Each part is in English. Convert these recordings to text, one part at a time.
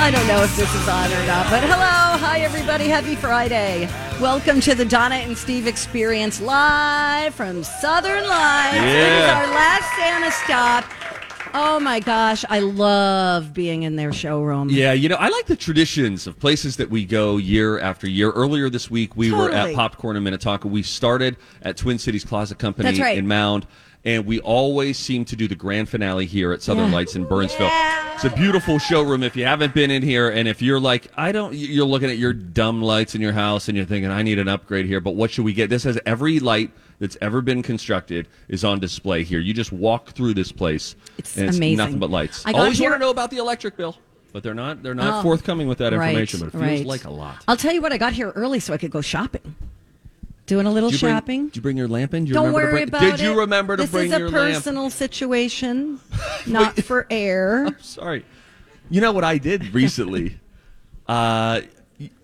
I don't know if this is on or not, but hello. Hi, everybody. Happy Friday. Welcome to the Donna and Steve Experience live from Southern Lights. It is Yeah. our last Santa stop. Oh my gosh, I love being in their showroom. Yeah, you know, I like the traditions of places that we go year after year. Earlier this week, we were Totally. at Popcorn in Minnetonka. We started at Twin Cities Closet Company That's right. in Mound, and we always seem to do the grand finale here at Southern Yeah. Lights in Burnsville. Yeah. It's a beautiful showroom. If you haven't been in here, and if you're like, I don't, you're looking at your dumb lights in your house, and you're thinking, I need an upgrade here, but what should we get? This has every light that's ever been constructed is on display here. You just walk through this place, It's and it's amazing. nothing but lights. I Always here- want to know about the electric bill, but they're not. They're not Oh, forthcoming with that Right, information. But it feels right. like a lot. I'll tell you what, I got here early so I could go shopping. Doing a little Did you bring- shopping. Did you bring your lamp in? Did you Don't worry bring- about Did it. Did you remember to this bring is a your lamp? personal situation, not for air. Sorry. You know what I did recently? uh,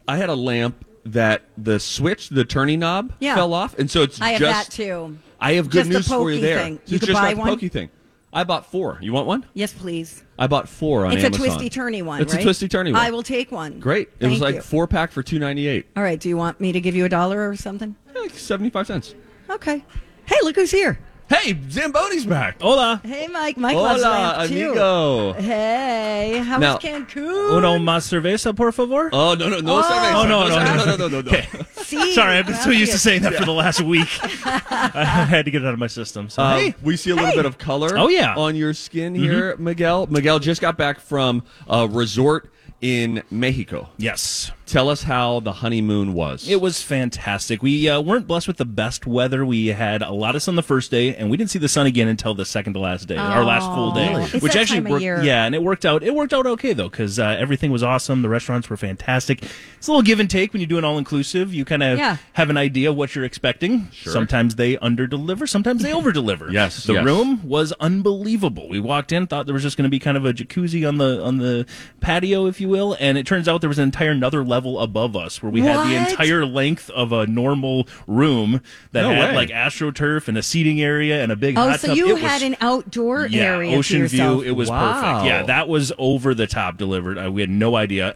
I had a lamp that the switch, the turning knob, Yeah. fell off, and so it's just I have just. that too. I have good Just the news for you pokey there. thing. You it's could just buy one? pokey thing. I bought four. You want one? Yes, please. I bought four on It's Amazon. a twisty turny one. It's right? a twisty turny one. I will take one. Great. It Thank was like you. four pack for two ninety eight. All right. Do you want me to give you a dollar or something? Like seventy five cents. Okay. Hey, look who's here. Hey, Zamboni's back. Hola. Hey, Mike. Mike loves Hola, lamp too. amigo. Hey, how Now- was Cancun? Uno más cerveza, por favor. Oh no no no! Oh. cerveza. Oh, no, no, cerveza. no. no no no no. See, Sorry, I've been so used to saying that for the last week. I had to get it out of my system. So, Uh, hey. we see a little Hey. bit of color. Oh, yeah. on your skin here, Miguel. Miguel just got back from a resort in Mexico. Yes. Tell us how the honeymoon was. It was fantastic. We uh, weren't blessed with the best weather. We had a lot of sun the first day, and we didn't see the sun again until the second to last day, our last full day, Really? It's which that actually time of worked. year. Yeah, and it worked out. It worked out okay though, because uh, everything was awesome. The restaurants were fantastic. It's a little give and take when you do an all inclusive. You kind of Yeah. have an idea of what you're expecting. Sometimes they under deliver, sometimes they over deliver. Yes, the yes. room was unbelievable. We walked in, thought there was just going to be kind of a jacuzzi on the on the patio, if you will, and it turns out there was an entire another level above us where we had the entire length of a normal room that No had way. like astroturf and a seating area and a big Oh, hot so tub. you It had was- an outdoor yeah, area to ocean yourself. view. It was Wow. perfect. Yeah, that was over the top delivered. Uh, we had no idea.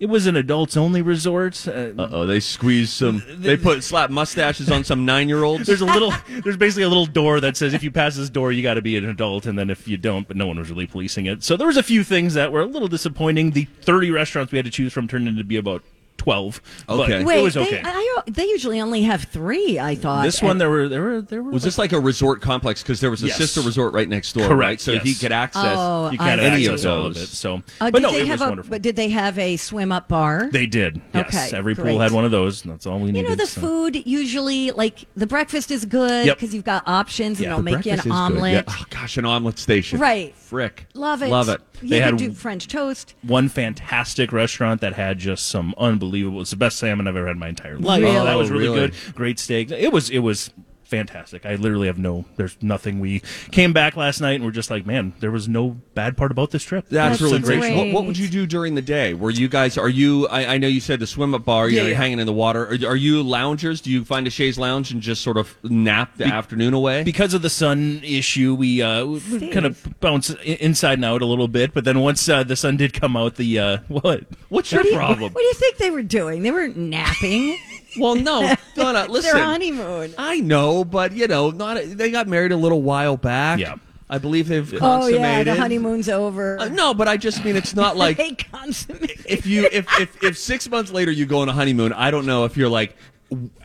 It was an adults only resort. Uh, Uh oh, they squeezed some. They put slap mustaches on some nine year olds. there's a little. There's basically a little door that says if you pass this door, you got to be an adult, and then if you don't, but no one was really policing it. So there was a few things that were a little disappointing. The 30 restaurants we had to choose from turned into be about 12. but Okay. Wait, it was they. I, they usually only have three. I thought this one there were there were there were Was this like a resort complex? Because there was a Yes. sister resort right next door, Correct, right? So yes. he could access. Oh, you I can't. Any of access all of it. So, Uh, but no, it have was a? wonderful. But did they have a swim up bar? They did. Yes, Okay, every pool had one of those. and That's all we needed. you know the so. food usually like the breakfast is good Yep. because you've got options and Yeah, they'll the make you an Breakfast is good. omelet. Yeah. Oh gosh, an omelet station. Right. Frick. Love it. Love it. You They can had- do French toast. One fantastic restaurant that had just some unbelievable. It's the best salmon I've ever had in my entire life. Really? That oh, was Oh, really, really? good. Great steak. It was. It was fantastic. I literally have no. There's nothing. We came back last night and we're just like, man, there was no bad part about this trip. That's, That's really great. great. What, what would you do during the day? Were you guys? Are you? I, I know you said the swim up bar. You Yeah, know, you're yeah. hanging in the water. Are, are you loungers? Do you find a chaise lounge and just sort of nap the afternoon away? because of the sun issue, we uh, kind of bounce inside and out a little bit. But then once uh, the sun did come out, the uh, what? What's your What do, you, problem? what do you think they were doing? They were napping. Well, no, Donna. It's Listen, their honeymoon. I know, but you know, not. They got married a little while back. Yeah. I believe they've consummated. Oh consummated. yeah, the honeymoon's over. Uh, no, but I just mean it's not like they consummate. if you if, if if six months later you go on a honeymoon, I don't know if you're like,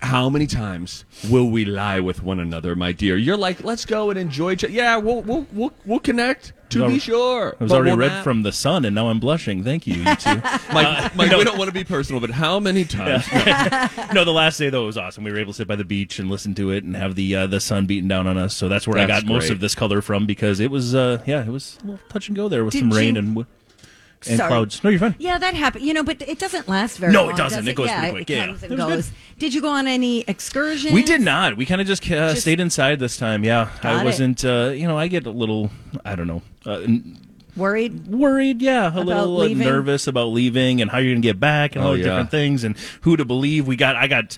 how many times will we lie with one another, my dear? You're like, let's go and enjoy each other. Yeah, we'll we'll we'll, we'll connect to Well, be sure. I was But already we'll red not- from the sun, and now I'm blushing. Thank you, you two. Mike, Mike, no. we don't want to be personal, but how many times? no, the last day though was awesome. We were able to sit by the beach and listen to it and have the uh, the sun beating down on us. So that's where I That's got most of this color from because it was uh, yeah, it was a little touch and go there with Did some rain you- and w- and Sorry. clouds. No, you're fine. Yeah, that happened. You know, but it doesn't last very long. No, long. it doesn't. does It goes yeah, pretty quick. It Yeah, comes and goes. Did you go on any excursions? We did not. We kind of just, uh, Just- stayed inside this time. Yeah, Got I it. wasn't. Uh, you know, I get a little. I don't know. Uh, n- Worried? worried, yeah, a little leaving? nervous about leaving and how you're going to get back and Oh, all the yeah. different things and who to believe. We got, I got,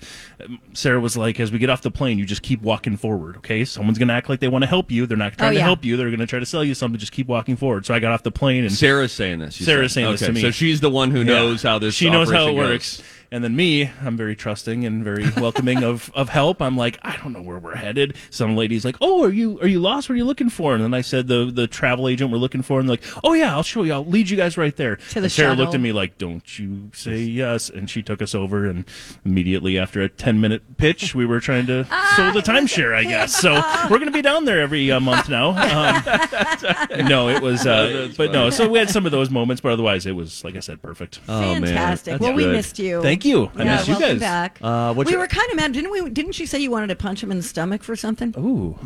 Sarah was like, as we get off the plane, you just keep walking forward, okay? Someone's going to act like they want to help you. They're not oh, trying Oh, to help you. They're going to try to sell you something. Just keep walking forward. So I got off the plane and Sarah's saying this. Sarah's said. saying this Okay, to me. So she's the one who Yeah. knows how this. Works. She knows how it operation works. Goes. And then me, I'm very trusting and very welcoming of, of help. I'm like, I don't know where we're headed. Some lady's like, Oh, are you are you lost? What are you looking for? And then I said the the travel agent we're looking for, and they're like, Oh yeah, I'll show you. I'll lead you guys right there. To the and Sarah shuttle. looked at me like, Don't you say yes? And she took us over, and immediately after a ten minute pitch, we were trying to sell the timeshare, I guess. So we're gonna be down there every uh, month now. Um, no, it was, uh, That's but no. So we had some of those moments, but otherwise, it was like I said, perfect. Oh. Fantastic. That's well, we good. missed you. Thank you. I yeah, missed you welcome guys. back. Uh, we your- were kind of mad, didn't we? Didn't she say you wanted to punch him in the stomach for something? Ooh.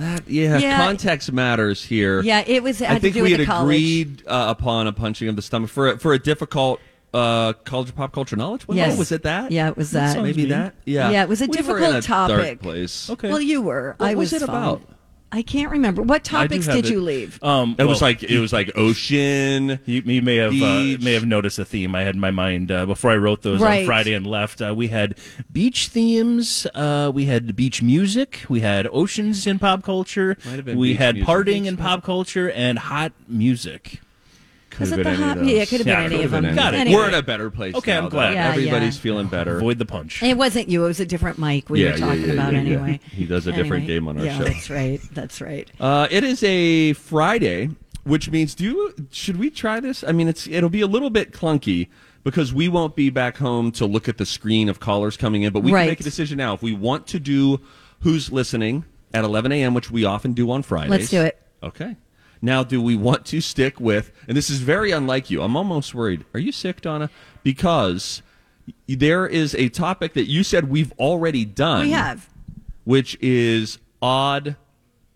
That, yeah, Yeah. context matters here. Yeah, it was. Had I think to do we with had agreed uh, upon a punching of the stomach for a, for a difficult uh, college of pop culture knowledge. What Yes. was it that? Yeah, it was that. sounds Maybe mean. that. Yeah. Yeah, it was a We were difficult in a topic. Dark place. Okay. Well, you were. What I was was, it fine. about? I can't remember. What topics did it. you leave? Um, It was like it was like ocean. You, you may have uh, may have noticed a theme I had in my mind uh, before I wrote those Right. on Friday and left. Uh, we had beach themes, uh, we had beach music, we had oceans in pop culture, Might have been we beach had music. partying Beach in pop culture, and hot music. Could Was have it been the any hot? of. Yeah, it could have Yeah, been any could of have them. been any. Got it. Anyway. We're in a better place. Okay, now, I'm glad. Yeah, Everybody's yeah. feeling better. Avoid the punch. It wasn't you. It was a different mic we Yeah, were talking yeah, about yeah, yeah. anyway. He does a different game on our yeah, show. that's right. That's right. Uh, it is a Friday, which means do you, should we try this? I mean, it's it'll be a little bit clunky because we won't be back home to look at the screen of callers coming in, but we Right. can make a decision now if we want to do who's listening at 11 a.m., which we often do on Fridays. Let's do it. Okay. Now, do we want to stick with? And this is very unlike you. I'm almost worried. Are you sick, Donna? Because there is a topic that you said we've already done. We have. which is odd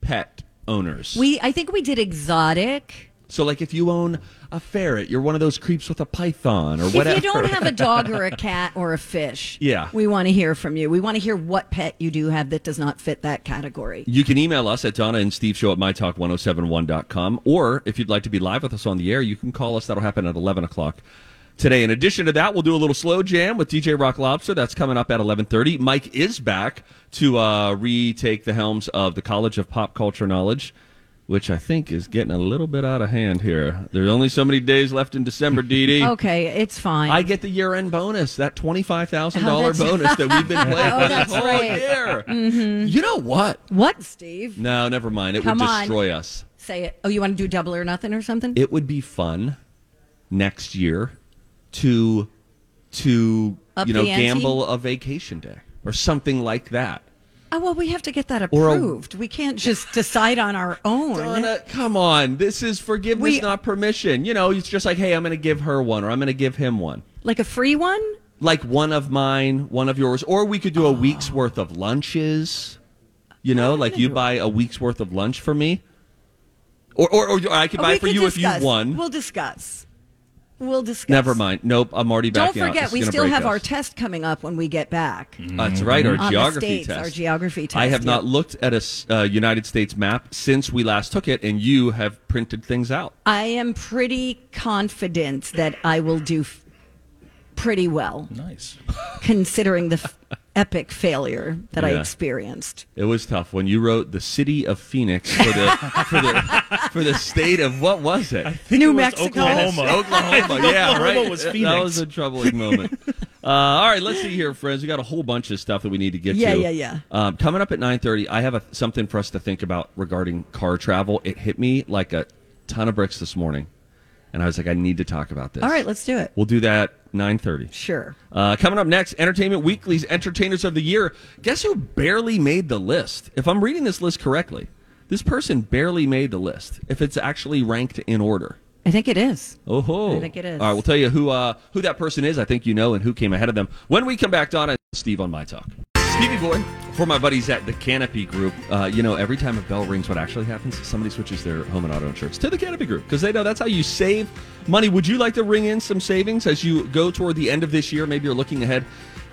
pet owners. We. I think we did exotic. So, like, if you own a ferret, you're one of those creeps with a python or whatever. If you don't have a dog or a cat or a fish, Yeah. we want to hear from you. We want to hear what pet you do have that does not fit that category. you can email us at Donna and Steve Show at mytalk1071.com. Or if you'd like to be live with us on the air, you can call us. That'll happen at 11 o'clock today. In addition to that, we'll do a little slow jam with DJ Rock Lobster. That's coming up at 1130. Mike is back to uh, retake the helms of the College of Pop Culture Knowledge. Which I think is getting a little bit out of hand here. There's only so many days left in December, Dee Dee. Okay, it's fine. I get the year end bonus, that $25,000 Oh, bonus that we've been playing Oh, for that's this whole right. Mm-hmm. year. You know what? what, Steve? No, never mind. It Come would on. destroy us. Say it. Oh, you want to do double or nothing or something? It would be fun next year to to Up you know gamble a vacation day or something like that. Oh well, we have to get that Or a- approved. we can't just decide on our own. Donna, come on. This is forgiveness, We- not permission. You know, it's just like, hey, I'm going to give her one or I'm going to give him one. Like a free one? like one of mine, one of yours, or we could do a ah. week's worth of lunches. You know, like you buy a week's worth of lunch for me, or or, or I could Oh, buy for could you if discuss. you won. We'll discuss. We'll discuss. Never mind. Nope, I'm already back. Don't backing out. forget, we still break have our test coming up when we get back. That's right, our On geography states, test. our geography test, I have not looked at a uh, United States map since we last took it, and you have printed things out. I am pretty confident that I will do f- pretty well, Nice. considering the f- epic failure that I experienced. It was tough when you wrote the city of Phoenix for the for the for the state of what was it? New it was Mexico. Oklahoma. Oklahoma, yeah, Oklahoma right. was That Phoenix. was a troubling moment. Uh, all right, let's see here, friends. We got a whole bunch of stuff that we need to get Yeah, to. yeah, yeah. Um, coming up at nine thirty, I have a, something for us to think about regarding car travel. It hit me like a ton of bricks this morning, and I was like, I need to talk about this. All right, let's do it. we'll do that nine thirty. Sure. Uh, coming up next, Entertainment Weekly's Entertainers of the Year. Guess who barely made the list? If I'm reading this list correctly, this person barely made the list. If it's actually ranked in order. I think it is. Oh ho! I think it is. All right, we'll tell you who uh, who that person is. I think you know, and who came ahead of them. When we come back, Donna and Steve on my talk. Stevie Boy for my buddies at the Canopy Group. Uh, you know, every time a bell rings, what actually happens? Somebody switches their home and auto insurance to the Canopy Group because they know that's how you save money. Would you like to ring in some savings as you go toward the end of this year? Maybe you're looking ahead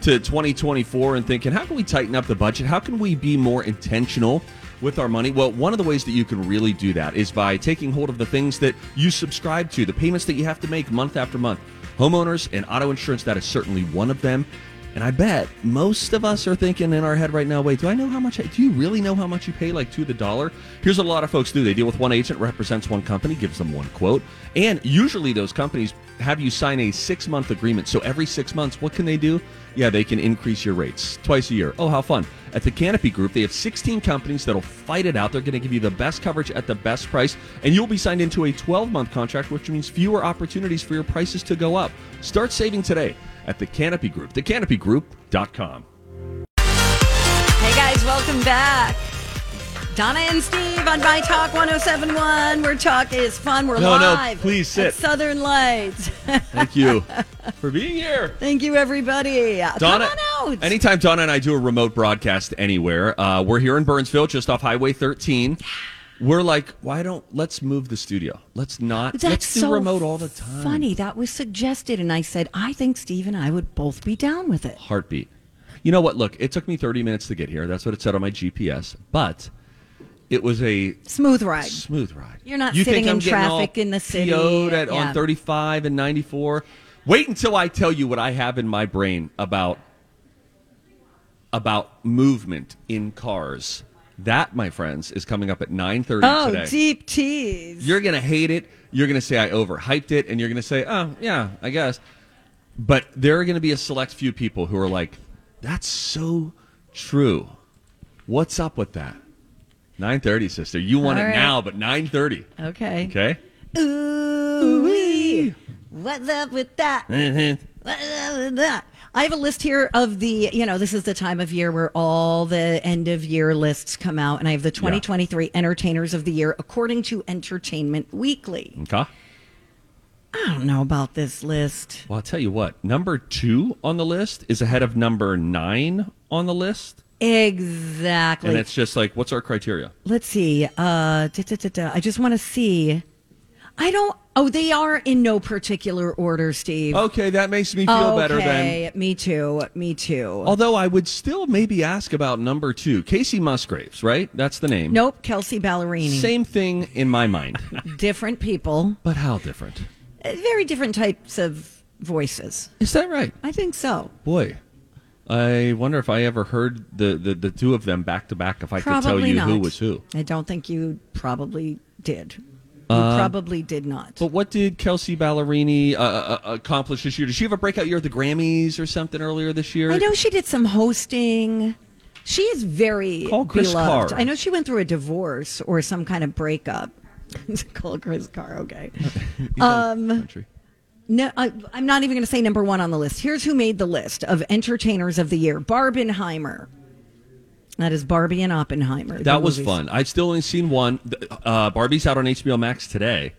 to 2024 and thinking, how can we tighten up the budget? How can we be more intentional with our money? Well, one of the ways that you can really do that is by taking hold of the things that you subscribe to, the payments that you have to make month after month. Homeowners and auto insurance, that is certainly one of them. And I bet most of us are thinking in our head right now, wait, do I know how much? I, do you really know how much you pay, like to the dollar? Here's what a lot of folks do they deal with one agent, represents one company, gives them one quote. And usually those companies have you sign a six month agreement. So every six months, what can they do? Yeah, they can increase your rates twice a year. Oh, how fun. At the Canopy Group, they have 16 companies that'll fight it out. They're going to give you the best coverage at the best price, and you'll be signed into a 12 month contract, which means fewer opportunities for your prices to go up. Start saving today at the Canopy Group, thecanopygroup.com. Hey guys, welcome back. Donna and Steve on My Talk 1071, where talk is fun. We're No, no, live. please sit. at Southern Lights. Thank you for being here. Thank you, everybody. Donna, Come on out. anytime Donna and I do a remote broadcast anywhere, uh, we're here in Burnsville, just off Highway 13. We're like, why don't let's move the studio? Let's not. That's let's do so remote all the time. Funny that was suggested, and I said I think Steve and I would both be down with it. Heartbeat. You know what? Look, it took me 30 minutes to get here. That's what it said on my GPS. But it was a Smooth ride. smooth ride. You're not you sitting in traffic in the city. At, Yeah. on 35 and 94. Wait until I tell you what I have in my brain about about movement in cars. That, my friends, is coming up at 9:30 Oh, today. deep tease. You're going to hate it. You're going to say I overhyped it, and you're going to say, "Oh, yeah, I guess." But there are going to be a select few people who are like, "That's so true." What's up with that? 9:30, sister. You want All it right. now, but 9:30. okay. Okay. Ooh-wee. what's up with that? Mm-hmm. What's up with that? I have a list here of the, you know, this is the time of year where all the end of year lists come out, and I have the 2023 Entertainers of the Year according to Entertainment Weekly. Okay. I don't know about this list. Well, I'll tell you what. Number two on the list is ahead of number nine on the list, Exactly. and it's just like, what's our criteria? Let's see. Uh, da, da, da, da. I just want to see. I don't. Oh, they are in no particular order, Steve. Okay, that makes me feel better then. Okay, me too. Me too. Although I would still maybe ask about number two, Kacey Musgraves, right? That's the name. Nope, Kelsea Ballerini. Same thing in my mind, Different people, but how different? Uh, very different types of voices. Is that right? I think so. Boy, I wonder if I ever heard the, the, the two of them back to back. If I could tell you not. who was who. I don't think you probably did. You Uh, probably did not. But what did Kelsea Ballerini uh, uh, accomplish this year? Did she have a breakout year at the Grammys or something earlier this year? I know she did some hosting. She is very Call Chris beloved. Carr. I know she went through a divorce or some kind of breakup. Call Chris Carr, okay. um. No, I, I'm not even going to say number one on the list. Here's who made the list of entertainers of the year: Barbenheimer. That is Barbie and Oppenheimer. That was movies. fun. I'd still only seen one. Uh, Barbie's out on HBO Max today.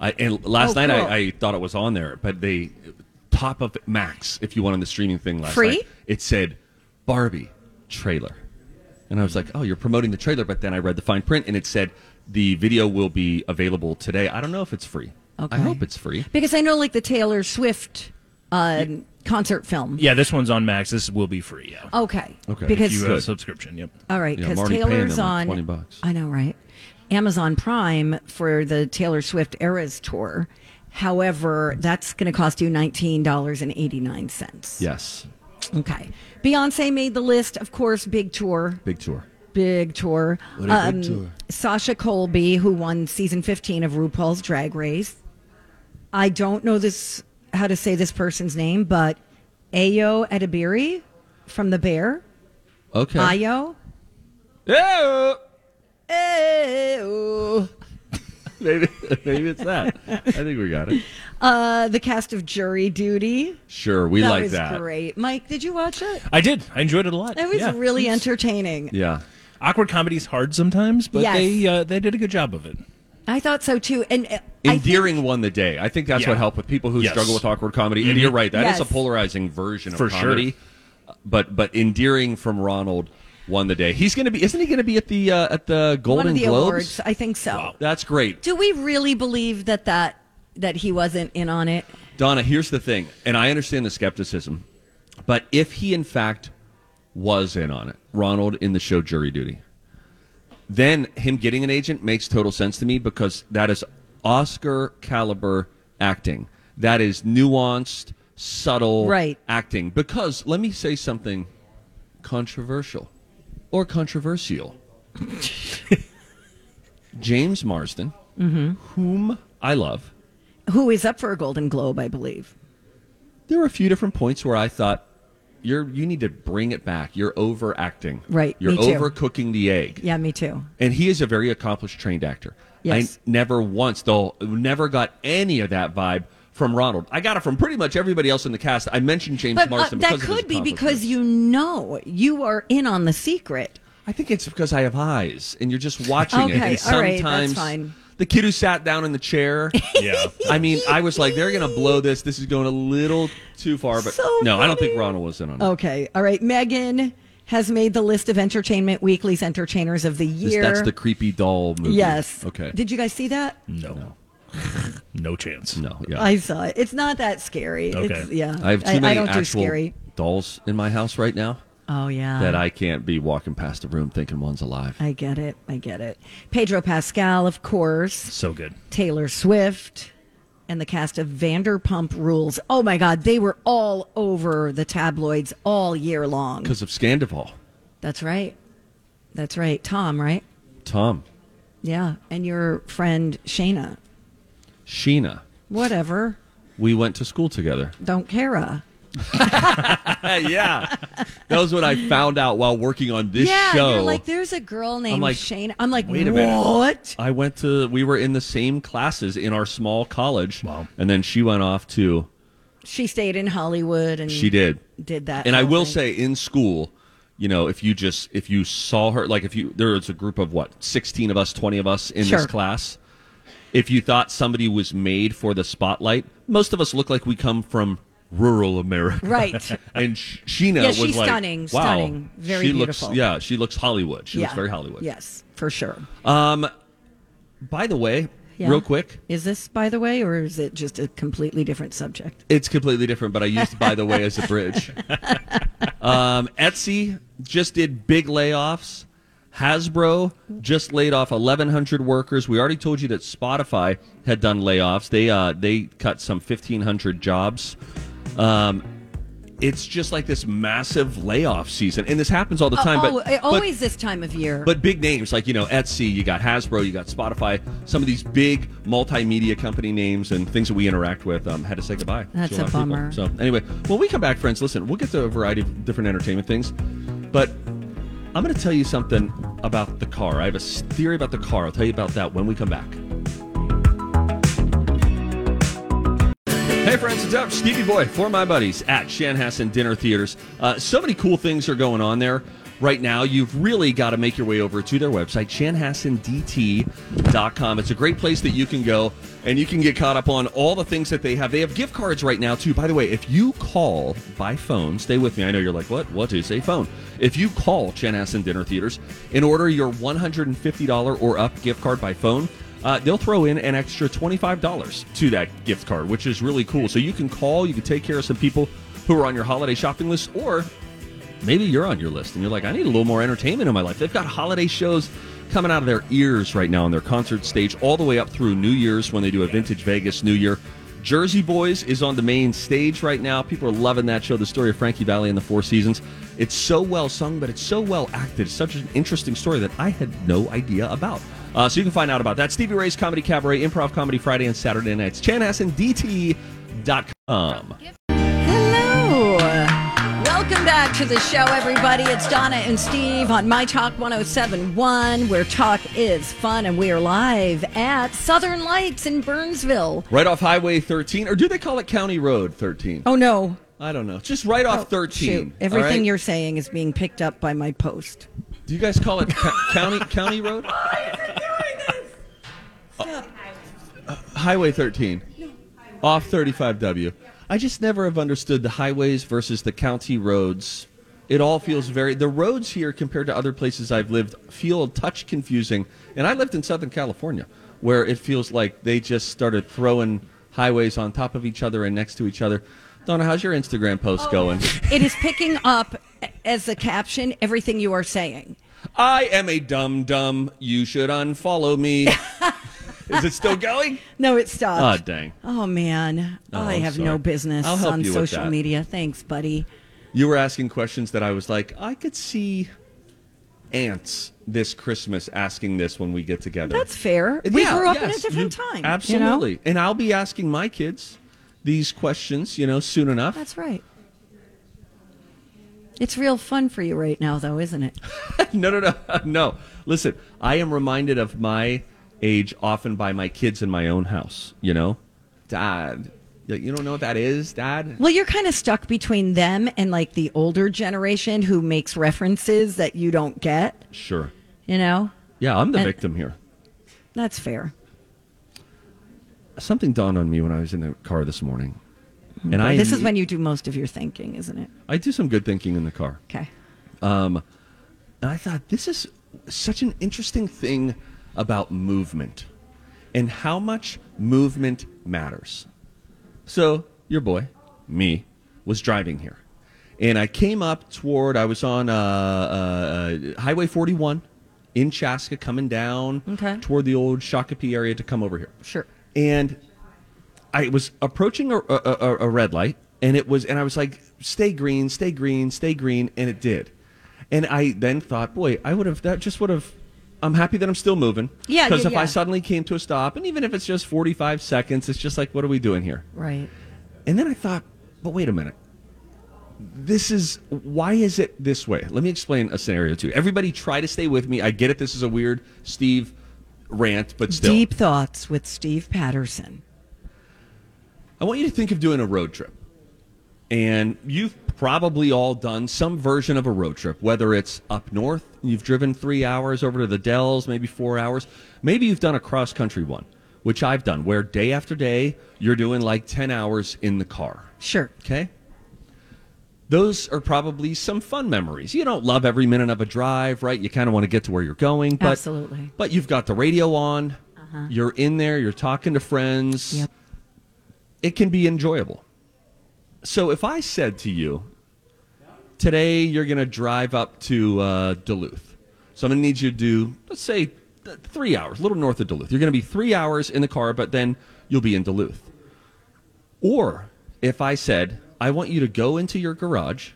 I, and last Oh, night cool. I, I thought it was on there, but they top of Max if you went on the streaming thing last Free? night. It said Barbie trailer, and I was like, oh, you're promoting the trailer. But then I read the fine print, and it said the video will be available today. I don't know if it's free. Okay. I hope it's free. Because I know, like the Taylor Swift uh, concert film. Yeah, this one's on Max. This will be free. Yeah. Okay. Okay. Because you have a subscription. Yep. all right, Yeah, I'm because already paying Taylor's them like on 20 bucks. I know, right? Amazon Prime for the Taylor Swift Eras tour. However, that's going to cost you nineteen dollars and eighty nine cents. Yes, Okay. Beyonce made the list, of course. Big tour. big tour. Big tour. Um, What a big tour. Sasha Colby, who won season 15 of RuPaul's Drag Race. I don't know this how to say this person's name, but Ayo Edebiri from The Bear. Okay. Ayo. Yeah. Ayo. maybe maybe it's that. I think we got it. Uh, the cast of Jury Duty. Sure, we that like was that. great. Mike, did you watch it? I did. I enjoyed it a lot. It was Yeah. really entertaining. Yeah. Awkward comedy is hard sometimes, but Yes. they uh, they did a good job of it. I thought so too. And uh, I think- Endearing won the day. I think that's Yeah. what helped with people who Yes. struggle with awkward comedy. And Mhm. you're right, that is Yes. a polarizing version of For sure. comedy. But but endearing from Ronald won the day. He's going to be isn't he going to be at the uh, at the Golden one of the Globes? awards. I think so. That's great. Do we really believe that that that he wasn't in on it? Donna, here's the thing, and I understand the skepticism, but if he in fact was in on it, Ronald in the show Jury Duty, then him getting an agent makes total sense to me because that is Oscar caliber acting. That is nuanced, subtle Right. acting. Because let me say something controversial or controversial. James Marsden, mm-hmm. whom I love, Who is up for a Golden Globe, I believe. there were a few different points where I thought you're you need to bring it back. You're overacting. Right, You're me too. overcooking the egg. Yeah, me too. And he is a very accomplished trained actor. Yes. I never once though never got any of that vibe from Ronald. I got it from pretty much everybody else in the cast. I mentioned James But uh, that because of his could be because you know you are in on the secret. I think it's because I have eyes and you're just watching it. Okay, And all right, that's sometimes fine. The kid who sat down in the chair. Yeah. I mean, I was like, they're gonna blow this. This is going a little too far, but So no, I don't think. Ronald was in on it. Okay, all right. Megan has made the list of Entertainment Weekly's Entertainers of the This- Year. That's the creepy doll movie. yes. Okay. Did you guys see that? No. No chance. no. Yeah. I saw it. It's not that scary. Okay. It's, yeah. I have too many don't do actual scary. dolls in my house right now Oh yeah. that I can't be walking past a room thinking one's alive. I get it. I get it. Pedro Pascal, of course. So good. Taylor Swift, and the cast of Vanderpump Rules. Oh my God, they were all over the tabloids all year long. Because of Scandoval. That's right. That's right. Tom, right? Tom. Yeah. And your friend Scheana. Sheena. Whatever. We went to school together. Don't care. Uh. yeah. That was what I found out while working on this yeah, show. you're like, there's a girl named like, Scheana. I'm like, wait a minute. what? I went to, we were in the same classes in our small college. Wow. And then she went off to, She stayed in Hollywood and she did. did that. And I will thing. say in school, you know, if you just, if you saw her, like if you, there was a group of what, 16 of us, 20 of us in Sure. this class. If you thought somebody was made for the spotlight, most of us look like we come from rural America. Right. and Sh- Sheena Yeah, was she's like, stunning, wow, stunning, very she beautiful. Looks, yeah, she looks Hollywood. She yeah. looks very Hollywood. Yes, for sure. Um, by the way, Yeah. real quick, Is this, by the way, or is it just a completely different subject? it's completely different, but I used by the way as a bridge. Um, Etsy just did big layoffs. Hasbro just laid off 1,100 workers. We already told you that Spotify had done layoffs. They uh, they cut some 1,500 jobs. Um, it's just like this massive layoff season, and this happens all the time. oh, but, always but this time of year. but big names like you know Etsy, you got Hasbro, you got Spotify, some of these big multimedia company names and things that we interact with um, had to say goodbye. That's lot a of people. bummer. So anyway, when we come back, friends, listen, we'll get to a variety of different entertainment things, but I'm going to tell you something about the car. I have a theory about the car. I'll tell you about that when we come back. Hey friends, it's up? Stevie Boy for my buddies at Chanhassen Dinner Theaters. Uh, so many cool things are going on there right now. You've really got to make your way over to their website, chanhassendt.com. It's a great place that you can go and you can get caught up on all the things that they have. They have gift cards right now too. By the way, if you call by phone, stay with me. I know you're like, what? What is a phone? If you call Chanhassen Dinner Theaters and order your $150 or up gift card by phone, uh, they'll throw in an extra $25 to that gift card, which is really cool. So you can call, you can take care of some people who are on your holiday shopping list, or maybe you're on your list and you're like, I need a little more entertainment in my life. They've got holiday shows coming out of their ears right now on their concert stage, all the way up through New Year's when they do a Vintage Vegas New Year. Jersey Boys is on the main stage right now. People are loving that show, the story of Frankie Valli and the Four Seasons. It's so well sung, but it's so well acted. It's such an interesting story that I had no idea about. Uh, so you can find out about that. Stevie Ray's Comedy Cabaret, Improv Comedy Friday and Saturday nights. ChanhassenDT.com. Hello. Welcome back to the show, everybody. It's Donna and Steve on My Talk 1071, where talk is fun, and we are live at Southern Lights in Burnsville. Right off Highway 13, or do they call it County Road 13? Oh, no. I don't know. Just right off Oh, 13. shoot. all Everything right? you're saying is being picked up by my post. Do you guys call it co- County County Road? Highway 13. Off 35W. I just never have understood the highways versus the county roads. It all feels very. The roads here, compared to other places I've lived, feel a touch confusing. And I lived in Southern California, where it feels like they just started throwing highways on top of each other and next to each other. Donna, how's your Instagram post oh, going? It is picking up as a caption everything you are saying. I am a dumb dumb. You should unfollow me. Is it still going? No, it stopped. Oh, dang. Oh man, Oh, I I'm have sorry. no business I'll help on you with social that. media. Thanks, buddy. You were asking questions that I was like, I could see ants this Christmas asking this when we get together. That's fair. We Yeah, grew up in a yes, different you- time. you know? Absolutely. And I'll be asking my kids these questions, you know, soon enough. That's right. It's real fun for you right now, though, isn't it? no, no, no, no. Listen, I am reminded of my age often by my kids in my own house. You know, Dad, you don't know what that is, Dad. Well, you're kind of stuck between them and like the older generation who makes references that you don't get. Sure. You know, Yeah, I'm the And- victim here. that's fair. Something dawned on me when I was in the car this morning, and I this is when you do most of your thinking, isn't it? I do some good thinking in the car. Okay. Um, and I thought this is such an interesting thing about movement and how much movement matters. So, your boy, me, was driving here. And I came up toward, I was on uh, uh, Highway 41 in Chaska coming down Okay. toward the old Shakopee area to come over here. Sure. And I was approaching a, a, a, a red light, and it was, and I was like, "Stay green, stay green, stay green," and it did. And I then thought, boy, I would have that just would have. I'm happy that I'm still moving. Yeah, Because yeah, if I suddenly came to a stop, and even if it's just 45 seconds, it's just like, what are we doing here? Right. And then I thought, but wait a minute. This is why is it this way? Let me explain a scenario to you. Everybody try to stay with me. I get it. This is a weird Steve rant, but still. Deep thoughts with Steve Patterson. I want you to think of doing a road trip. And you've probably all done some version of a road trip, whether it's up north, you've driven three hours over to the Dells, maybe four hours. Maybe you've done a cross country one, which I've done, where day after day you're doing like 10 hours in the car. Sure. Okay? Those are probably some fun memories. You don't love every minute of a drive, right? You kind of want to get to where you're going, but Absolutely. But you've got the radio on. Uh-huh. You're in there, you're talking to friends Yep. it can be enjoyable. So if I said to you, today you're going to drive up to uh, Duluth. So I'm going to need you to do, let's say, th- three hours, a little north of Duluth. You're going to be three hours in the car, but then you'll be in Duluth. Or if I said, I want you to go into your garage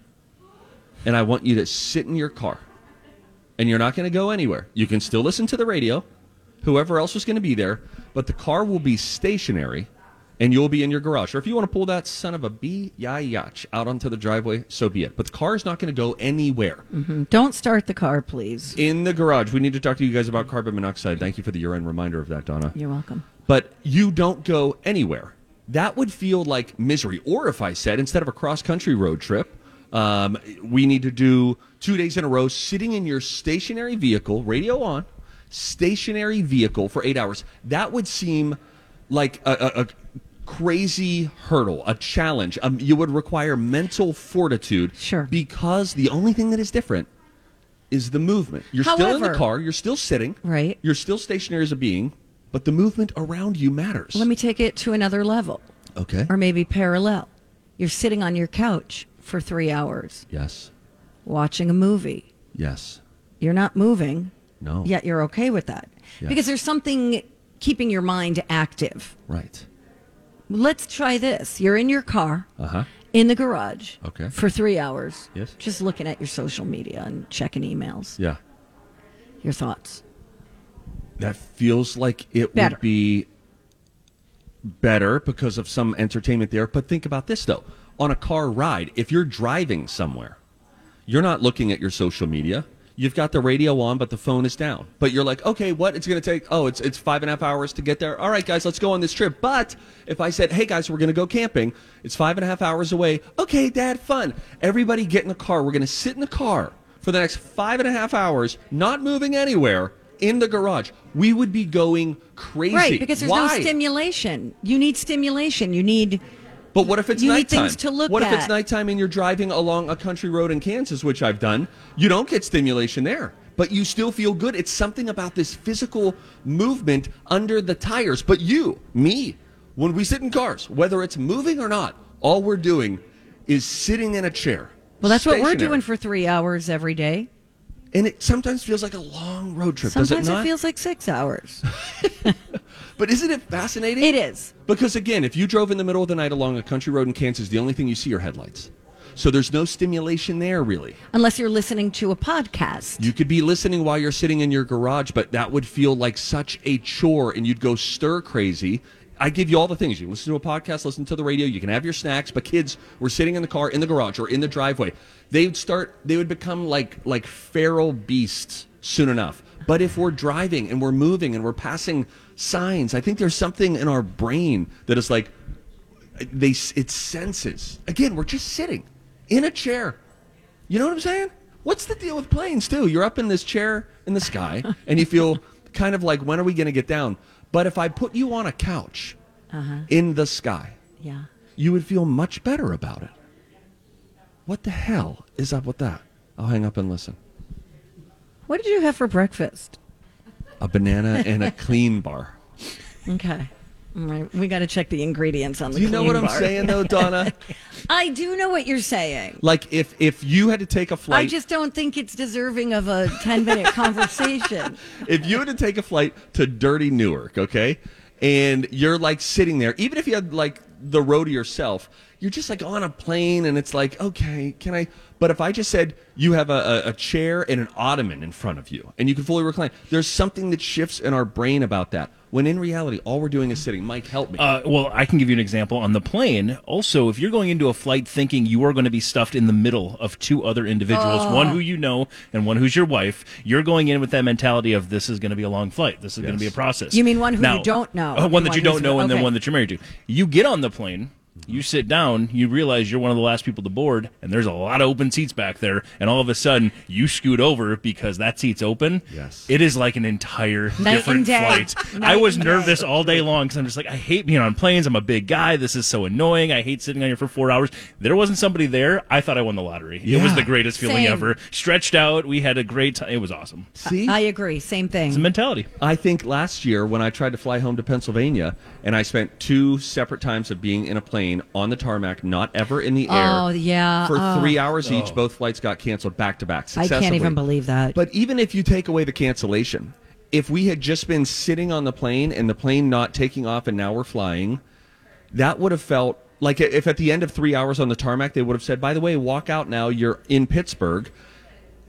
and I want you to sit in your car and you're not going to go anywhere. You can still listen to the radio, whoever else is going to be there, but the car will be stationary and you'll be in your garage. Or if you want to pull that son of a bee yach out onto the driveway, so be it. But the car is not going to go anywhere. Don't start the car, please. In the garage, we need to talk to you guys about carbon monoxide. Thank you for the year-end reminder of that, Donna. You're welcome. But you don't go anywhere. That would feel like misery. Or if I said instead of a cross-country road trip, um, we need to do two days in a row sitting in your stationary vehicle, radio on, stationary vehicle for eight hours. That would seem like a crazy hurdle, a challenge. Um, you would require mental fortitude. Sure. Because the only thing that is different is the movement. You're still in the car. You're still sitting. Right. You're still stationary as a being, but the movement around you matters. Let me take it to another level, Okay. or maybe parallel. You're sitting on your couch for three hours Yes. watching a movie. Yes. You're not moving, No. yet you're okay with that. Yes. Because there's something keeping your mind active. Right. Let's try this. You're in your car, Uh huh. in the garage, Okay. for three hours. Yes. Just looking at your social media and checking emails. Yeah. Your thoughts. That feels like it Better. would be better because of some entertainment there. But think about this though. On a car ride, if you're driving somewhere, you're not looking at your social media. You've got the radio on, but the phone is down. But you're like, okay, what? It's going to take, oh, it's, it's five and a half hours to get there. All right, guys, let's go on this trip. But if I said, hey, guys, we're going to go camping, it's five and a half hours away. Okay, dad, fun. Everybody get in the car. We're going to sit in the car for the next five and a half hours, not moving anywhere in the garage. We would be going crazy. Right, because there's Why? no stimulation. You need stimulation. You need But what if it's You need nighttime? things to look what if it's at. nighttime and you're driving along a country road in Kansas, which I've done? You don't get stimulation there, but you still feel good. It's something about this physical movement under the tires. But you, me, when we sit in cars, whether it's moving or not, all we're doing is sitting in a chair. Well, that's what we're doing for three hours every day. And it sometimes feels like a long road trip, Sometimes it it, feels like six hours. but isn't it fascinating? It is. Because again, if you drove in the middle of the night along a country road in Kansas, the only thing you see are headlights. So there's no stimulation there, really. Unless you're listening to a podcast. You could be listening while you're sitting in your garage, but that would feel like such a chore and you'd go stir crazy. I give you all the things. You can listen to a podcast, listen to the radio, you can have your snacks, but kids were sitting in the car, in the garage, or in the driveway. They would start they would become like like feral beasts soon enough. But if we're driving and we're moving and we're passing signs, I think there's something in our brain that is like they it senses. Again, we're just sitting in a chair. You know what I'm saying? What's the deal with planes too? You're up in this chair in the sky and you feel kind of like when are we going to get down? But if I put you on a couch uh-huh. in the sky, Yeah. you would feel much better about it. What the hell is up with that? I'll hang up and listen. What did you have for breakfast? A banana and a clean bar. Okay. Right. We got to check the ingredients on the Do you know what I'm bar. saying though, Donna? I do know what you're saying. like if if you had to take a flight I just don't think it's deserving of a 10 minute conversation. if you had to take a flight to dirty Newark, okay, and you're like sitting there, even if you had like the row to yourself, you're just like on a plane and it's like, okay, can I? But if I just said you have a, a, a chair and an ottoman in front of you and you can fully recline, there's something that shifts in our brain about that. When in reality, all we're doing is sitting. Mike, help me. Uh, well, I can give you an example on the plane. Also, if you're going into a flight thinking you are going to be stuffed in the middle of two other individuals, one who you know and one who's your wife, you're going in with that mentality of this is going to be a long flight. This is going to be a process. You mean one who you don't know, Uh, one that one you don't know, and then one that you're married to. You get on the plane. You sit down, you realize you're one of the last people to board, and there's a lot of open seats back there, and all of a sudden you scoot over because that seat's open. Yes. It is like an entire Night different and day. flight. I was and day. nervous all day long because I'm just like, I hate being on planes. I'm a big guy. This is so annoying. I hate sitting on here for four hours. There wasn't somebody there. I thought I won the lottery. It was the greatest feeling Same. ever. Stretched out. We had a great time. It was awesome. See, I agree. Same thing. It's a thing. mentality. I think last year when I tried to fly home to Pennsylvania and I spent two separate times of being in a plane on the tarmac, not ever in the air. Oh, yeah. For Oh. three hours each, oh. both flights got canceled back to back. I can't even believe that. But even if you take away the cancellation, if we had just been sitting on the plane and the plane not taking off and now we're flying, that would have felt like if at the end of three hours on the tarmac they would have said, by the way, walk out now, you're in Pittsburgh.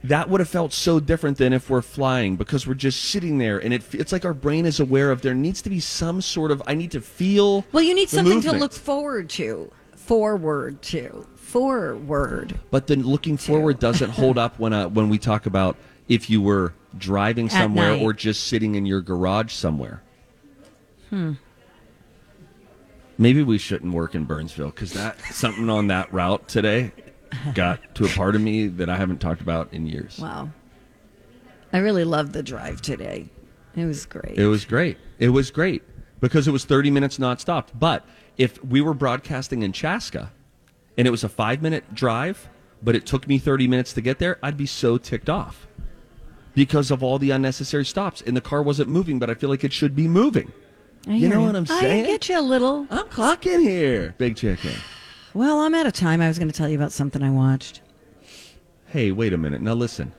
That would have felt so different than if we're flying because we're just sitting there and it, it's like our brain is aware of there needs to be some sort of, I need to feel. well, you need something to look forward to. Forward to. Forward. But then looking forward doesn't hold up when uh, when we talk about if you were driving At somewhere night. or just sitting in your garage somewhere. Hmm. Maybe we shouldn't work in Burnsville because that something on that route today got to a part of me that I haven't talked about in years. Wow. I really loved the drive today. It was great. It was great. It was great because it was 30 minutes not stopped. But if we were broadcasting in Chaska and it was a five minute drive, but it took me 30 minutes to get there, I'd be so ticked off because of all the unnecessary stops. And the car wasn't moving, but I feel like it should be moving. I you know what I'm saying? I get you a little. I'm clocking here, big chicken. Well, I'm out of time. I was going to tell you about something I watched. Hey, wait a minute. Now listen.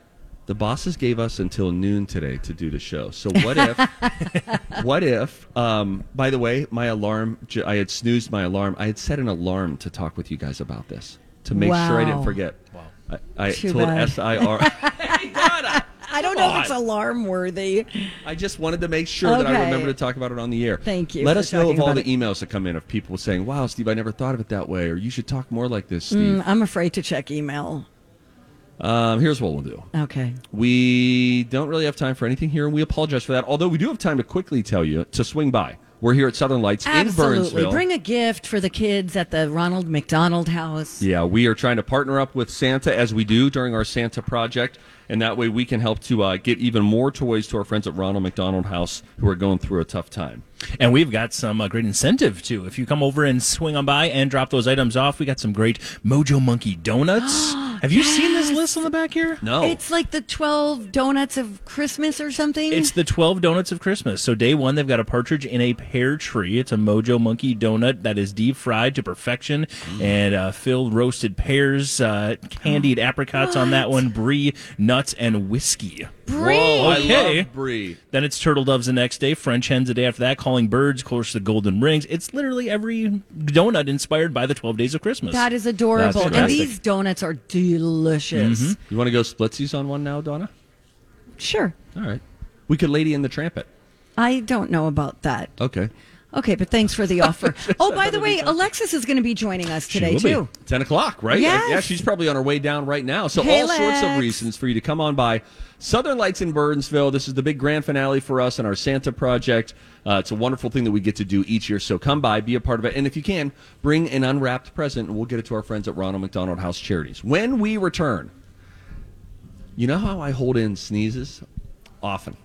The bosses gave us until noon today to do the show. So what if? what if? Um, by the way, my alarm I had snoozed my alarm. I had set an alarm to talk with you guys about this to make sure I didn't forget. Wow. I, I Too told bad. S I R. I don't know if it's alarm worthy. I just wanted to make sure that I Okay. remember to talk about it on the air. Thank you Let for us know talking of all the emails that come in of people saying, "Wow, Steve, I never thought of it that way," or "You should talk more like this, Steve." Mm, I'm afraid to check email. Um, here's what we'll do. Okay. We don't really have time for anything here, and we apologize for that. Although we do have time to quickly tell you to swing by. We're here at Southern Lights in Absolutely. Burnsville. Bring a gift for the kids at the Ronald McDonald House. yeah, we are trying to partner up with Santa as we do during our Santa project, and that way we can help to uh, get even more toys to our friends at Ronald McDonald House who are going through a tough time. And we've got some uh, great incentive too. If you come over and swing on by and drop those items off, we got some great Mojo Monkey donuts Have you seen this list on the back here? No. It's like the 12 donuts of Christmas or something. It's the 12 donuts of Christmas. So day one, they've got a partridge in a pear tree. It's a Mojo Monkey donut that is deep fried to perfection and uh, filled roasted pears, uh, candied apricots on that one, brie, nuts, and whiskey. Brie. Whoa, I Okay. love brie. Then it's turtle doves the next day, French hens the day after that, calling birds, of course, the golden rings. It's literally every donut inspired by the 12 days of Christmas. That is adorable. That's and these donuts are delicious. Mm-hmm. You want to go splitsies on one now, Donna? Sure. All right. We could lady in the trampet. I don't know about that. Okay. Okay, but thanks for the offer. oh, by the way, Alexis is going to be joining us today, too. 10 o'clock, right? Yes. Yeah, she's probably on her way down right now. So, Hey, all sorts of reasons for you to come on by. Southern Lights in Burnsville. This is the big grand finale for us and our Santa project. Uh, it's a wonderful thing that we get to do each year. So, come by, be a part of it. And if you can, bring an unwrapped present, and we'll get it to our friends at Ronald McDonald House Charities. When we return, you know how I hold in sneezes? Often.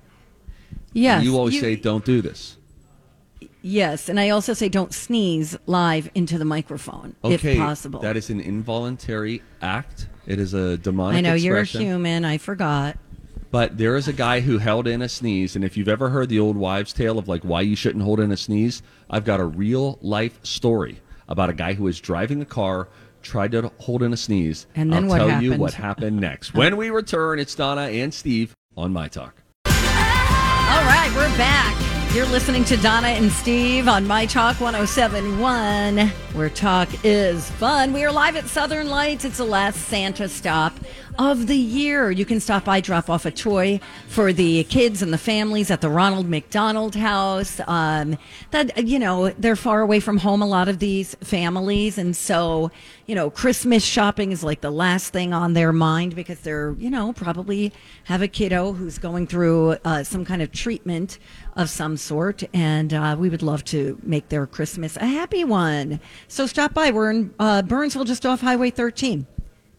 Yes. You always say, don't do this. Yes, and I also say don't sneeze live into the microphone Okay, if possible. that is an involuntary act. It is a demonic I know you're a human. I forgot. But there is a guy who held in a sneeze, and if you've ever heard the old wives' tale of like why you shouldn't hold in a sneeze, I've got a real life story about a guy who was driving a car, tried to hold in a sneeze, And then I'll what tell you what happened next. when we return, it's Donna and Steve on My Talk. All right, we're back. You're listening to Donna and Steve on My Talk 1071, where talk is fun. We are live at Southern Lights. It's the last Santa stop of the year. You can stop by, drop off a toy for the kids and the families at the Ronald McDonald House. Um, that you know they're far away from home. A lot of these families, and so you know Christmas shopping is like the last thing on their mind because they're you know probably have a kiddo who's going through uh, some kind of treatment of some sort, and uh, we would love to make their Christmas a happy one. So stop by. We're in uh, Burnsville, just off Highway 13.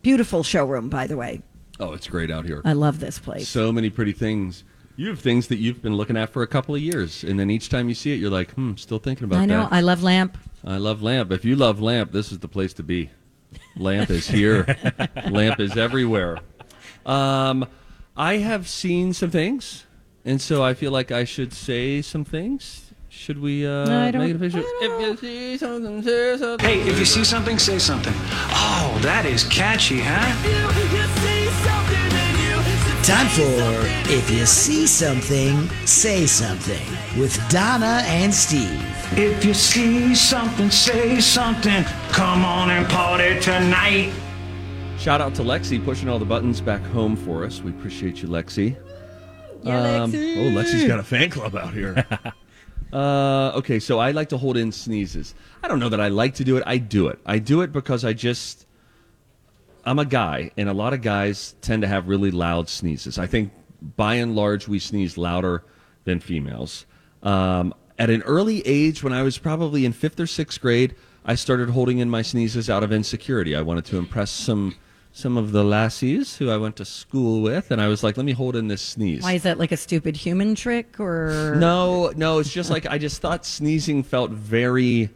Beautiful showroom, by the way. Oh, it's great out here. I love this place. So many pretty things. You have things that you've been looking at for a couple of years, and then each time you see it, you're like, hmm, still thinking about that. I know. that. I love lamp. I love Lamp. If you love Lamp, this is the place to be. Lamp is here. Lamp is everywhere. Um, I have seen some things, and so I feel like I should say some things. Should we uh, I don't- make it official? I don't If you see something, say something. Hey, if you see something, say something. Oh, that is catchy, huh? Time for If You See Something, Say Something with Donna and Steve. If you see something, say something. Come on and party tonight. Shout out to Lexi pushing all the buttons back home for us. We appreciate you, Lexi. Um, oh, Lexi's got a fan club out here. uh, okay, so I like to hold in sneezes. I don't know that I like to do it. I do it. I do it because I just. I'm a guy, and a lot of guys tend to have really loud sneezes. I think by and large, we sneeze louder than females. Um, at an early age, when I was probably in fifth or sixth grade, I started holding in my sneezes out of insecurity. I wanted to impress some some of the lassies who I went to school with, and I was like, "Let me hold in this sneeze." Why is that like a stupid human trick or No, no, it's just like I just thought sneezing felt very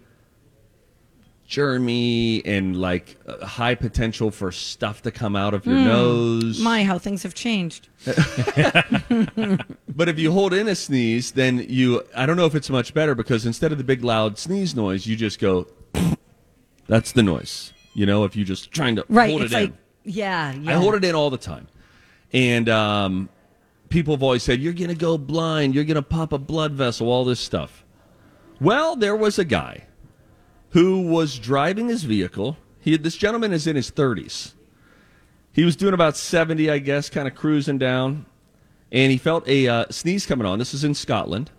germy and like uh, high potential for stuff to come out of your nose. My, how things have changed. But if you hold in a sneeze, then you I don't know if it's much better because instead of the big loud sneeze noise, you just go That's the noise. You know, if you just trying to Right. hold it like, in. Yeah, yeah. I hold it in all the time. And um, people have always said, You're going to go blind. You're going to pop a blood vessel, all this stuff. Well, there was a guy who was driving his vehicle. He had, this gentleman is in his 30s. He was doing about 70, I guess, kind of cruising down. And he felt a uh, sneeze coming on. This is in Scotland.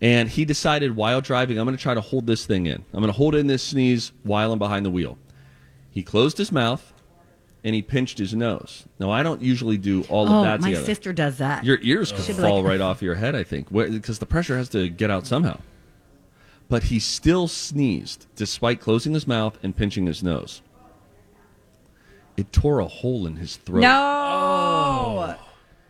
And he decided while driving, I'm going to try to hold this thing in. I'm going to hold in this sneeze while I'm behind the wheel. He closed his mouth and he pinched his nose. Now, I don't usually do all oh, of that my together. sister does that. Your ears could She'd fall like- right off your head, I think, because the pressure has to get out somehow. But he still sneezed despite closing his mouth and pinching his nose. It tore a hole in his throat. no. Oh.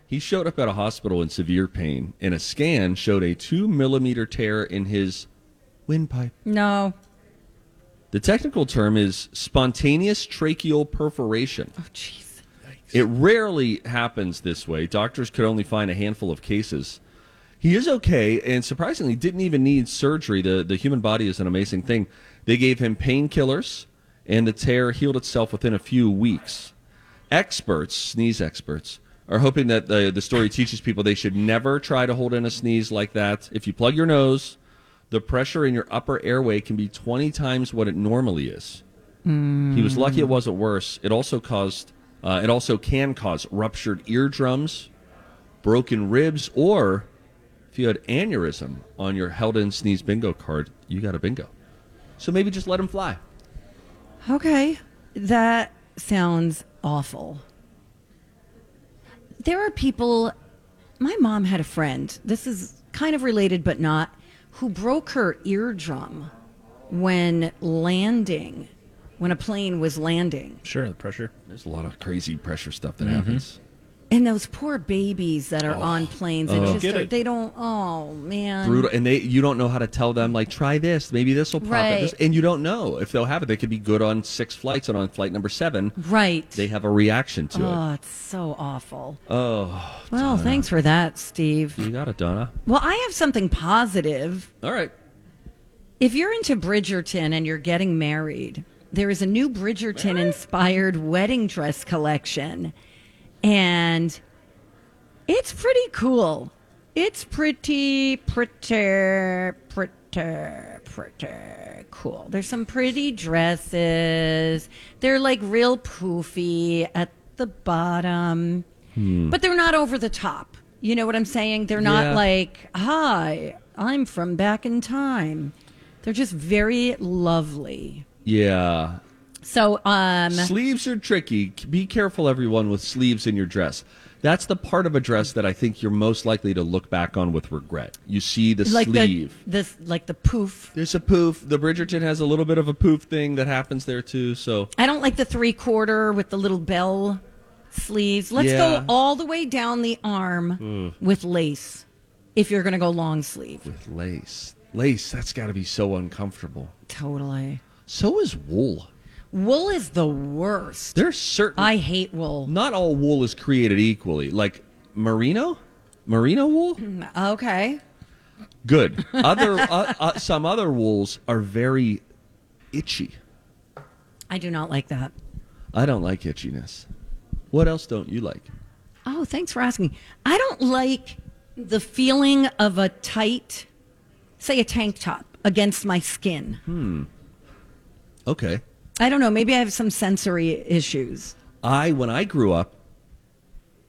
He showed up at a hospital in severe pain, and a scan showed a two millimeter tear in his windpipe. No. The technical term is spontaneous tracheal perforation. Oh, jeez. It rarely happens this way. Doctors could only find a handful of cases. He is okay, and surprisingly, didn't even need surgery. The the human body is an amazing thing. They gave him painkillers, and the tear healed itself within a few weeks. Experts, sneeze experts, are hoping that the the story teaches people they should never try to hold in a sneeze like that. If you plug your nose, the pressure in your upper airway can be twenty times what it normally is. He was lucky it wasn't worse. It also caused. Uh, it also can cause ruptured eardrums, broken ribs, or if you had aneurysm on your held in sneeze bingo card, you got a bingo. So maybe just let him fly. Okay. That sounds awful. There are people, my mom had a friend, this is kind of related but not, who broke her eardrum when landing, when a plane was landing. Sure, the pressure. There's a lot of crazy pressure stuff that mm-hmm. happens. And those poor babies that are oh. on planes and just Get are, it. they don't, oh man. Brutal, and they you don't know how to tell them like try this, maybe this will pop, Right. at this, and you don't know if they'll have it. They could be good on six flights, and on flight number seven, Right. they have a reaction to it. oh, it's so awful. it. Oh, Well, thanks for that, Steve. you got it, Donna. Well, I have something positive. All right. If you're into Bridgerton and you're getting married, there is a new Bridgerton inspired wedding dress collection. And it's pretty cool. It's pretty, pretty, pretty, pretty cool. There's some pretty dresses. They're like real poofy at the bottom, hmm. but they're not over the top. You know what I'm saying? They're not Yeah. like, hi, I'm from back in time. They're just very lovely. Yeah. So, um, Sleeves are tricky. Be careful, everyone, with sleeves in your dress. That's the part of a dress that I think you're most likely to look back on with regret. You see the like sleeve. the this like the poof. There's a poof. The Bridgerton has a little bit of a poof thing that happens there too. So I don't like the three quarter with the little bell sleeves. Let's Yeah. go all the way down the arm with lace. If you're going to go long sleeve, with lace, lace that's got to be so uncomfortable. totally. So is wool. Wool is the worst. There's certain. I hate wool. not all wool is created equally. Like merino, merino wool, Okay. good. Other uh, uh, some other wools are very itchy. I do not like that. I don't like itchiness. What else don't you like? Oh, thanks for asking. I don't like the feeling of a tight, say a tank top against my skin. Hmm. Okay. I don't know. Maybe I have some sensory issues. I when I grew up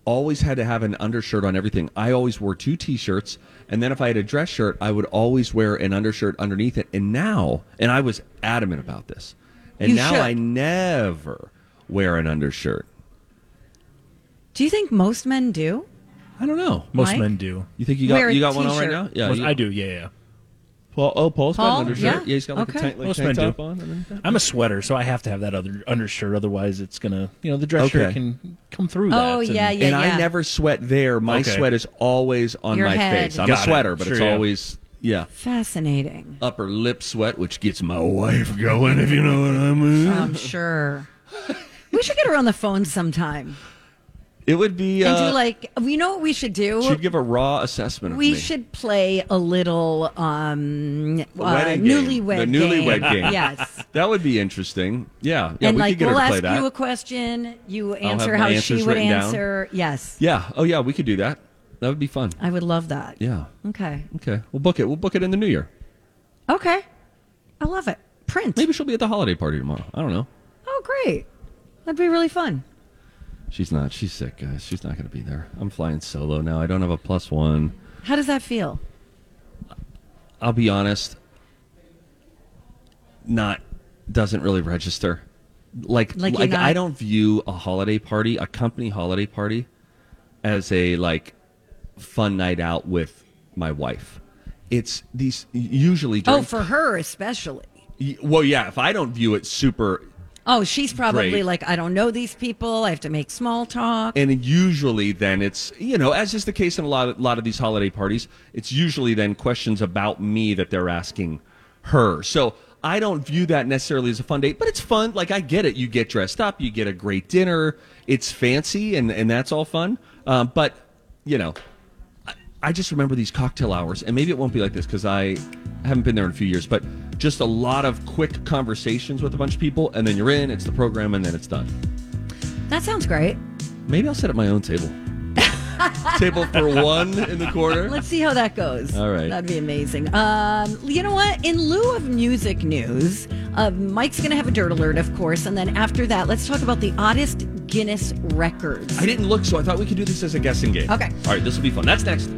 always had to have an undershirt on everything. I always wore two t-shirts and then if I had a dress shirt, I would always wear an undershirt underneath it. And now, and I was adamant about this. And You now should. I never wear an undershirt. Do you think most men do? I don't know. Most Mike? men do. You think you got Wear a you got one on right t-shirt. now? Yeah, Most- you- I do. Yeah, yeah. Paul, oh, Paul's got Paul? an undershirt. Yeah? Yeah, he's got like Okay. a tank, like tank top do. on. underneath. I'm a sweater, so I have to have that other undershirt. Otherwise, it's gonna, you know, the dress shirt can come through. Oh, that Oh, and- yeah, yeah. and I never sweat there. My Okay. sweat is always on Your my head. face. I'm Got a it. sweater, but Sure, it's yeah. always yeah. Fascinating. Upper lip sweat, which gets my wife going, if you know what I mean. I'm sure. We should get her on the phone sometime It would be. and Uh, do like we know what we should do. should give a raw assessment. Of we should play a little um uh, wedding game. newlywed The newlywed game. Yes. That would be interesting. Yeah, yeah. and we like could get we'll her to play ask that. you a question, you answer how she would written down. answer. Yes. yeah. Oh yeah, we could do that. That would be fun. I would love that. Yeah. Okay. Okay. We'll book it. We'll book it in the new year. Okay. I love it. Print. Maybe she'll be at the holiday party tomorrow. I don't know. Oh, great. That'd be really fun. She's not. She's sick, guys. She's not going to be there. I'm flying solo now. I don't have a plus one. How does that feel? I'll be honest. Not doesn't really register. Like Like like, not- I don't view a holiday party, a company holiday party, as a like fun night out with my wife. It's these usually oh, during, Oh, for her especially. Well, yeah. If I don't view it super, Oh, she's probably Great. like, I don't know these people. I have to make small talk. and usually then it's you know as is the case in a lot of, lot of these holiday parties, it's usually then questions about me that they're asking her. So I don't view that necessarily as a fun date, but it's fun. Like I get it. You get dressed up, you get a great dinner. It's fancy, and and that's all fun. Um, but you know, I, I just remember these cocktail hours, and maybe it won't be like this because I haven't been there in a few years. But just a lot of quick conversations with a bunch of people, and then you're in. It's the program, and then it's done. That sounds great. Maybe I'll set up my own table. table for one in the corner. Let's see how that goes. All right. That'd be amazing. Um, you know what? In lieu of music news, uh, Mike's going to have a dirt alert, of course. And then after that, let's talk about the oddest Guinness records. I didn't look, so I thought we could do this as a guessing game. Okay. All right, this will be fun. That's next.